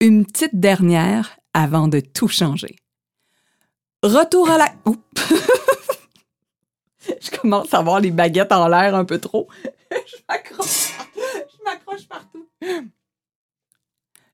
Une petite dernière avant de tout changer. Retour à la... Oups. Je commence à voir les baguettes en l'air un peu trop. Je m'accroche. Je m'accroche partout.